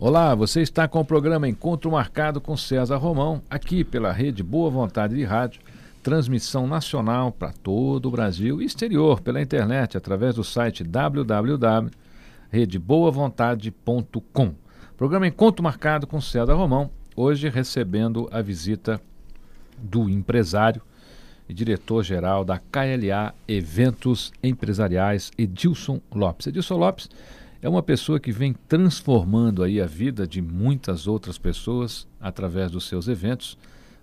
Olá, você está com o programa Encontro Marcado com César Romão, aqui pela rede Boa Vontade de Rádio, transmissão nacional para todo o Brasil e exterior pela internet através do site www.redeboavontade.com. Programa Encontro Marcado com César Romão, hoje recebendo a visita do empresário e diretor-geral da KLA Eventos Empresariais, Edilson Lopes. Edilson Lopes é uma pessoa que vem transformando aí a vida de muitas outras pessoas através dos seus eventos,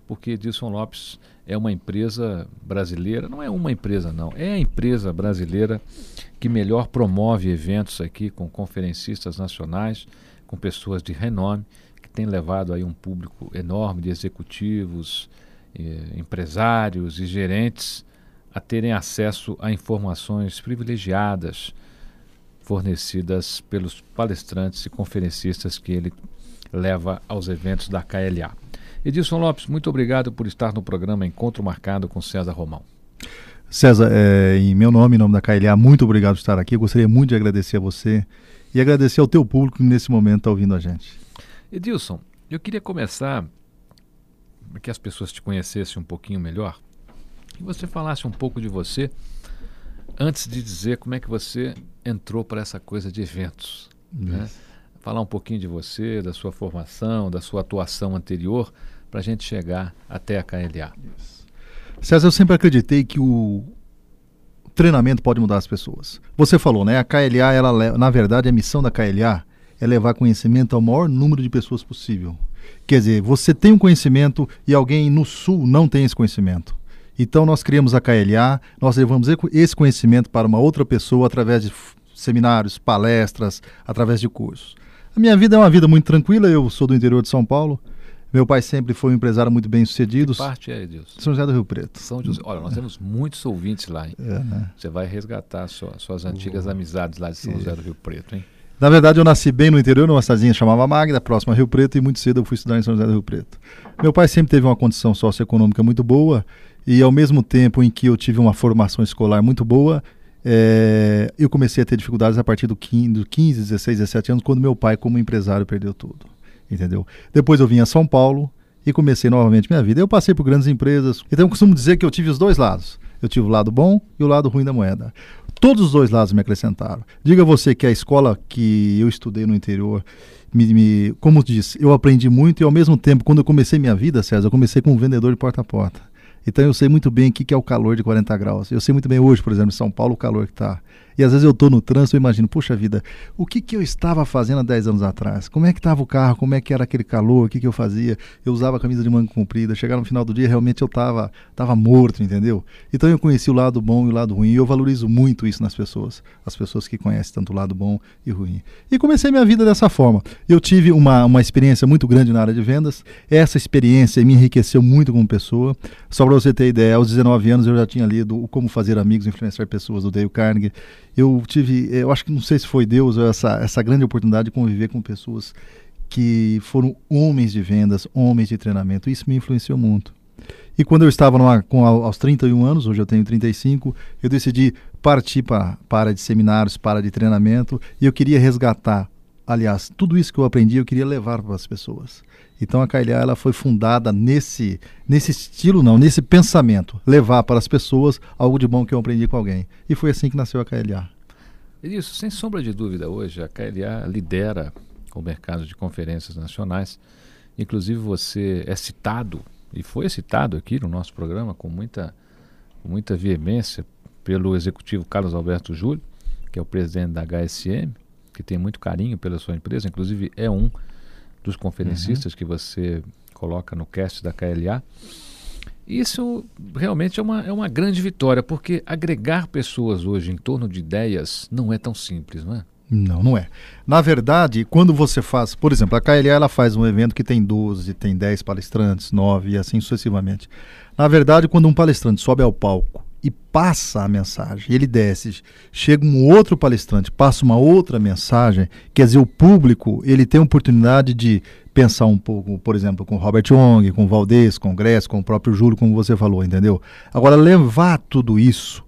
porque Edilson Lopes é uma empresa brasileira, não é uma empresa não, é a empresa brasileira que melhor promove eventos aqui com conferencistas nacionais, com pessoas de renome, que tem levado aí um público enorme de executivos, eh, empresários e gerentes a terem acesso a informações privilegiadas fornecidas pelos palestrantes e conferencistas que ele leva aos eventos da KLA. Edilson Lopes, muito obrigado por estar no programa Encontro Marcado com César Romão. César, é, em meu nome, em nome da KLA, muito obrigado por estar aqui. Eu gostaria muito de agradecer a você e agradecer ao teu público que nesse momento está ouvindo a gente. Edilson, eu queria começar para que as pessoas te conhecessem um pouquinho melhor e você falasse um pouco de você antes de dizer como é que você entrou para essa coisa de eventos. Né? Falar um pouquinho de você, da sua formação, da sua atuação anterior, para a gente chegar até a KLA. Isso. César, eu sempre acreditei que o treinamento pode mudar as pessoas. Você falou, né? A KLA, ela, na verdade, a missão da KLA é levar conhecimento ao maior número de pessoas possível. Quer dizer, você tem um conhecimento e alguém no Sul não tem esse conhecimento. Então nós criamos a KLA, nós levamos esse conhecimento para uma outra pessoa através de seminários, palestras, através de cursos. A minha vida é uma vida muito tranquila, eu sou do interior de São Paulo. Meu pai sempre foi um empresário muito bem sucedido. Que parte é, Edilson? São José do Rio Preto. São José. Olha, nós temos muitos ouvintes lá, hein? É, né? Você vai resgatar sua, suas antigas amizades lá de São José do Rio Preto, hein? Na verdade, eu nasci bem no interior, numa cidadezinha chamada Magda, próxima a Rio Preto, e muito cedo eu fui estudar em São José do Rio Preto. Meu pai sempre teve uma condição socioeconômica muito boa, e ao mesmo tempo em que eu tive uma formação escolar muito boa, é, eu comecei a ter dificuldades a partir do 15, do 15, 16, 17 anos, quando meu pai, como empresário, perdeu tudo. Entendeu? Depois eu vim a São Paulo e comecei novamente minha vida. Eu passei por grandes empresas. Então eu costumo dizer que eu tive os dois lados. Eu tive o lado bom e o lado ruim da moeda. Todos os dois lados me acrescentaram. Diga você que a escola que eu estudei no interior, me, me, como disse, eu aprendi muito e ao mesmo tempo, quando eu comecei minha vida, César, eu comecei como vendedor de porta a porta. Então eu sei muito bem o que é o calor de 40 graus. Eu sei muito bem hoje, por exemplo, em São Paulo, o calor que está. E às vezes eu estou no trânsito e imagino, puxa vida, o que, que eu estava fazendo há 10 anos atrás? Como é que estava o carro? Como é que era aquele calor? O que, que eu fazia? Eu usava camisa de manga comprida. Chegar no final do dia, realmente eu estava tava morto, entendeu? Então eu conheci o lado bom e o lado ruim. E eu valorizo muito isso nas pessoas. As pessoas que conhecem tanto o lado bom e ruim. E comecei minha vida dessa forma. Eu tive uma, uma experiência muito grande na área de vendas. Essa experiência me enriqueceu muito como pessoa. Só para você ter ideia, aos 19 anos eu já tinha lido o Como Fazer Amigos Influenciar Pessoas, do Dale Carnegie eu tive, eu acho que não sei se foi Deus essa, essa grande oportunidade de conviver com pessoas que foram homens de vendas, homens de treinamento. Isso me influenciou muito. E quando eu estava numa, com, aos 31 anos, hoje eu tenho 35, eu decidi partir para a área de seminários, para de treinamento, e eu queria resgatar, aliás, tudo isso que eu aprendi, eu queria levar para as pessoas. Então a KLA ela foi fundada nesse, nesse estilo, não, nesse pensamento, levar para as pessoas algo de bom que eu aprendi com alguém. E foi assim que nasceu a KLA. Isso, sem sombra de dúvida, hoje a KLA lidera o mercado de conferências nacionais. Inclusive você é citado, e foi citado aqui no nosso programa com muita, com muita veemência pelo executivo Carlos Alberto Júlio, que é o presidente da HSM, que tem muito carinho pela sua empresa, inclusive é um dos conferencistas uhum. que você coloca no cast da KLA. Isso realmente é uma, é uma grande vitória, porque agregar pessoas hoje em torno de ideias não é tão simples, não é? Não, não é. Na verdade, quando você faz, por exemplo, a KLA ela faz um evento que tem 12, tem 10 palestrantes, 9 e assim sucessivamente. Na verdade, quando um palestrante sobe ao palco e passa a mensagem, ele desce, chega um outro palestrante, passa uma outra mensagem, quer dizer, o público ele tem a oportunidade de pensar um pouco, por exemplo, com Robert Young, com Valdez, com Gress, com o próprio Júlio, como você falou, entendeu? Agora, levar tudo isso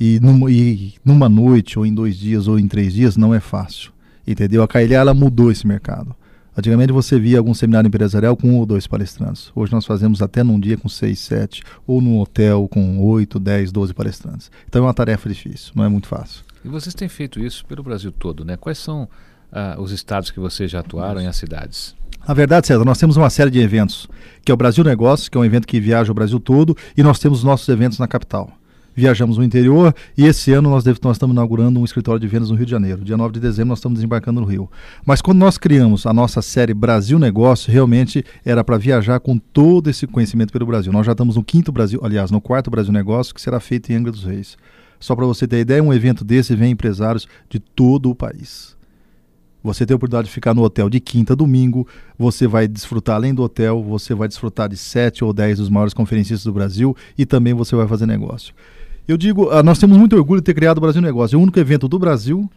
e numa, e numa noite, ou em dois dias, ou em três dias, não é fácil, entendeu? A KLA, ela mudou esse mercado. Antigamente você via algum seminário empresarial com um ou dois palestrantes. Hoje nós fazemos até num dia com seis, sete, ou num hotel com oito, dez, doze palestrantes. Então é uma tarefa difícil, não é muito fácil. E vocês têm feito isso pelo Brasil todo, né? Quais são ah, os estados que vocês já atuaram e as cidades? Na verdade, César, nós temos uma série de eventos, que é o Brasil Negócios, que é um evento que viaja o Brasil todo, e nós temos os nossos eventos na capital viajamos no interior e esse ano nós, deve, nós estamos inaugurando um escritório de vendas no Rio de Janeiro. Dia 9 de dezembro nós estamos desembarcando no Rio. Mas quando nós criamos a nossa série Brasil Negócio, realmente era para viajar com todo esse conhecimento pelo Brasil. Nós já estamos no quinto Brasil, aliás, no quarto Brasil Negócio, que será feito em Angra dos Reis. Só para você ter ideia, um evento desse vem empresários de todo o país. Você tem a oportunidade de ficar no hotel de quinta a domingo, você vai desfrutar além do hotel, você vai desfrutar de sete ou dez dos maiores conferencistas do Brasil e também você vai fazer negócio. Eu digo, uh, nós temos muito orgulho de ter criado o Brasil Negócio. É o único evento do Brasil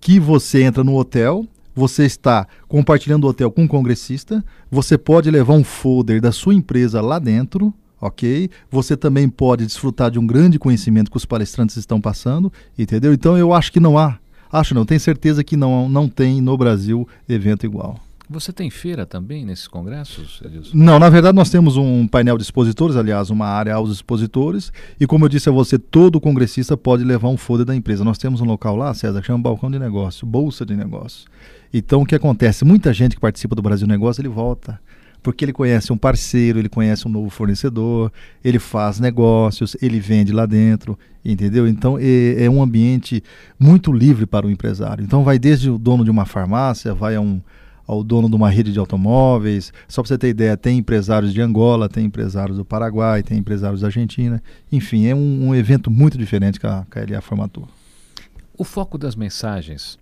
que você entra no hotel, você está compartilhando o hotel com um congressista, você pode levar um folder da sua empresa lá dentro, ok? Você também pode desfrutar de um grande conhecimento que os palestrantes estão passando, entendeu? Então eu acho que não há, acho não, tenho certeza que não, não tem no Brasil evento igual. Você tem feira também nesses congressos, Edilson? Não, na verdade nós temos um painel de expositores, aliás, uma área aos expositores, e como eu disse a você, todo congressista pode levar um folder da empresa. Nós temos um local lá, César, que chama Balcão de Negócio, Bolsa de Negócio. Então o que acontece? Muita gente que participa do Brasil Negócio, ele volta porque ele conhece um parceiro, ele conhece um novo fornecedor, ele faz negócios, ele vende lá dentro, entendeu? Então é, é, um ambiente muito livre para o empresário. Então vai desde o dono de uma farmácia, vai a um, ao dono de uma rede de automóveis. Só para você ter ideia, tem empresários de Angola, tem empresários do Paraguai, tem empresários da Argentina. Enfim, é um, um evento muito diferente que a KLA formatou. O foco das mensagens,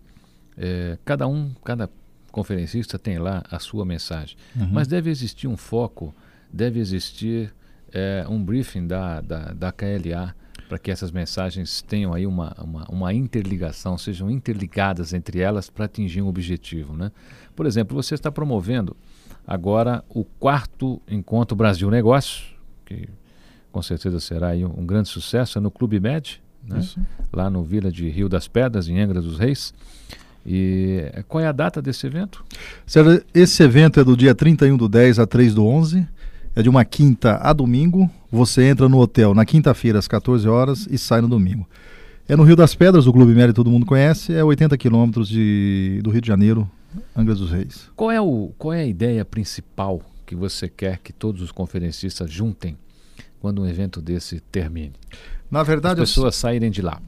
é, cada um, cada conferencista tem lá a sua mensagem, uhum. mas deve existir um foco, deve existir é, um briefing da, da, da KLA para que essas mensagens tenham aí uma, uma, uma interligação, sejam interligadas entre elas para atingir um objetivo. Né? Por exemplo, você está promovendo agora o quarto Encontro Brasil Negócios, que com certeza será aí um, grande sucesso, é no Clube Med, né? lá no Vila de Rio das Pedras, em Angra dos Reis. E qual é a data desse evento? Esse evento é do dia 31 do 10 a 3 do 11 é de uma quinta a domingo. Você entra no hotel na quinta-feira às 14 horas e sai no domingo. É no Rio das Pedras, o Clube Mérito todo mundo conhece, é 80 quilômetros do Rio de Janeiro, Angra dos Reis. Qual é, o, qual é a ideia principal que você quer que todos os conferencistas juntem quando um evento desse termine? Na verdade, as pessoas eu... saírem de lá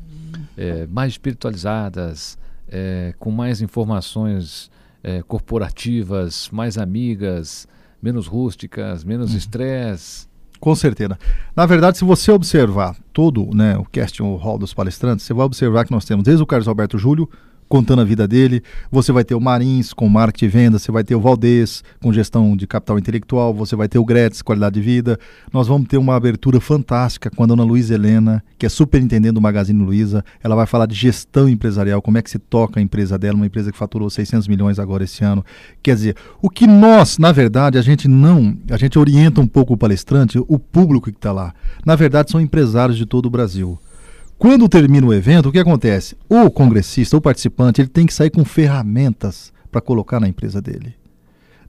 é, mais espiritualizadas, é, com mais informações é, corporativas, mais amigas, menos rústicas, menos uhum. estresse. Com certeza. Na verdade, se você observar todo né, o casting hall dos palestrantes, você vai observar que nós temos desde o Carlos Alberto Júlio, contando a vida dele. Você vai ter o Marins com marketing e venda, você vai ter o Valdez com gestão de capital intelectual, você vai ter o Gretz, qualidade de vida. Nós vamos ter uma abertura fantástica com a dona Luiza Helena, que é superintendente do Magazine Luiza. Ela vai falar de gestão empresarial, como é que se toca a empresa dela, uma empresa que faturou 600 milhões agora esse ano. Quer dizer, o que nós, na verdade, a gente não, a gente orienta um pouco o palestrante, o público que está lá. Na verdade, são empresários de todo o Brasil. Quando termina o evento, o que acontece? O congressista, o participante, ele tem que sair com ferramentas para colocar na empresa dele.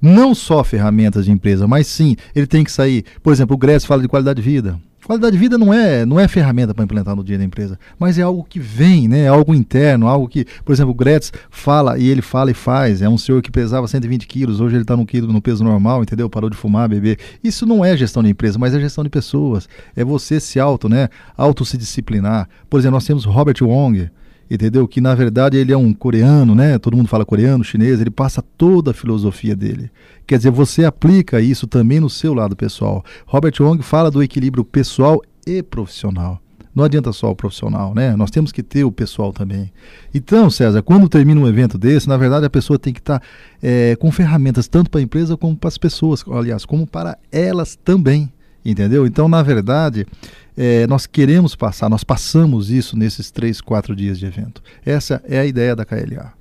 Não só ferramentas de empresa, mas sim, ele tem que sair. Por exemplo, o Grécia fala de qualidade de vida. Qualidade de vida não é, não é ferramenta para implementar no dia da empresa, mas é algo que vem, né? É algo interno, algo que, por exemplo, o Gretz fala e ele fala e faz. É um senhor que pesava 120 quilos, hoje ele está no, no peso normal, entendeu? Parou de fumar, beber. Isso não é gestão de empresa, mas é gestão de pessoas. É você se auto, né? Auto se disciplinar. Por exemplo, nós temos Robert Wong, entendeu? Que na verdade ele é um coreano, né? Todo mundo fala coreano, chinês, ele passa toda a filosofia dele. Quer dizer, você aplica isso também no seu lado pessoal. Robert Wong fala do equilíbrio pessoal e profissional. Não adianta só o profissional, né? Nós temos que ter o pessoal também. Então, César, quando termina um evento desse, na verdade a pessoa tem que estar tá, é, com ferramentas tanto para a empresa como para as pessoas, aliás, como para elas também. Entendeu? Então, na verdade, é, nós queremos passar, nós passamos isso nesses três, quatro dias de evento. Essa é a ideia da KLA.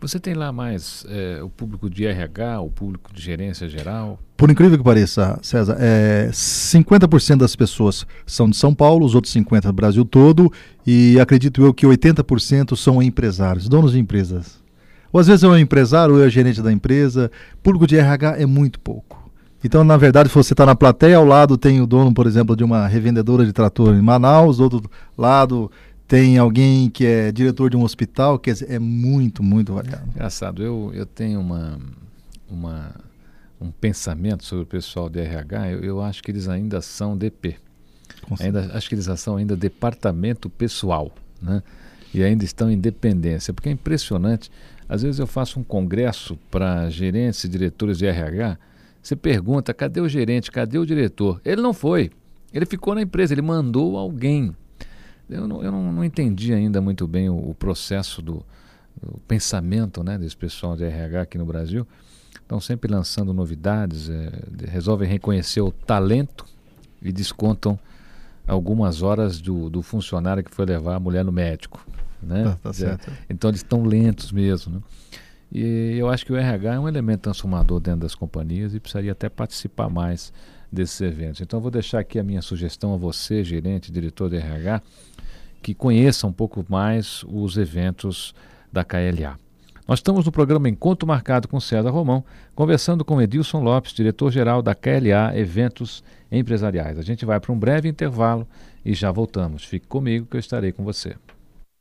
Você tem lá mais é, o público de RH, o público de gerência geral? Por incrível que pareça, César, é, 50% das pessoas são de São Paulo, os outros 50% do Brasil todo, e acredito eu que 80% são empresários, donos de empresas. Ou às vezes é um empresário, ou é gerente da empresa. Público de RH é muito pouco. Então, na verdade, se você está na plateia, ao lado tem o dono, por exemplo, de uma revendedora de trator em Manaus, do outro lado tem alguém que é diretor de um hospital, quer dizer, é muito, muito variado. Engraçado, eu, eu tenho uma, uma, um pensamento sobre o pessoal de RH, eu, eu acho que eles ainda são DP. Ainda, acho que eles são ainda departamento pessoal, né? E ainda estão em dependência, porque é impressionante. Às vezes eu faço um congresso para gerentes e diretores de RH, você pergunta, cadê o gerente, cadê o diretor? Ele não foi, ele ficou na empresa, ele mandou alguém eu não, eu não, não entendi ainda muito bem o, o processo do, do, pensamento né, desse pessoal de RH aqui no Brasil. Estão sempre lançando novidades, é, resolvem reconhecer o talento e descontam algumas horas do, do funcionário que foi levar a mulher no médico. Né? Tá, tá certo. Então eles estão lentos mesmo. Né? E eu acho que o RH é um elemento transformador dentro das companhias e precisaria até participar mais desses eventos. Então, eu vou deixar aqui a minha sugestão a você, gerente, diretor de RH, que conheça um pouco mais os eventos da KLA. Nós estamos no programa Encontro Marcado com César Romão, conversando com Edilson Lopes, diretor-geral da KLA Eventos Empresariais. A gente vai para um breve intervalo e já voltamos. Fique comigo que eu estarei com você.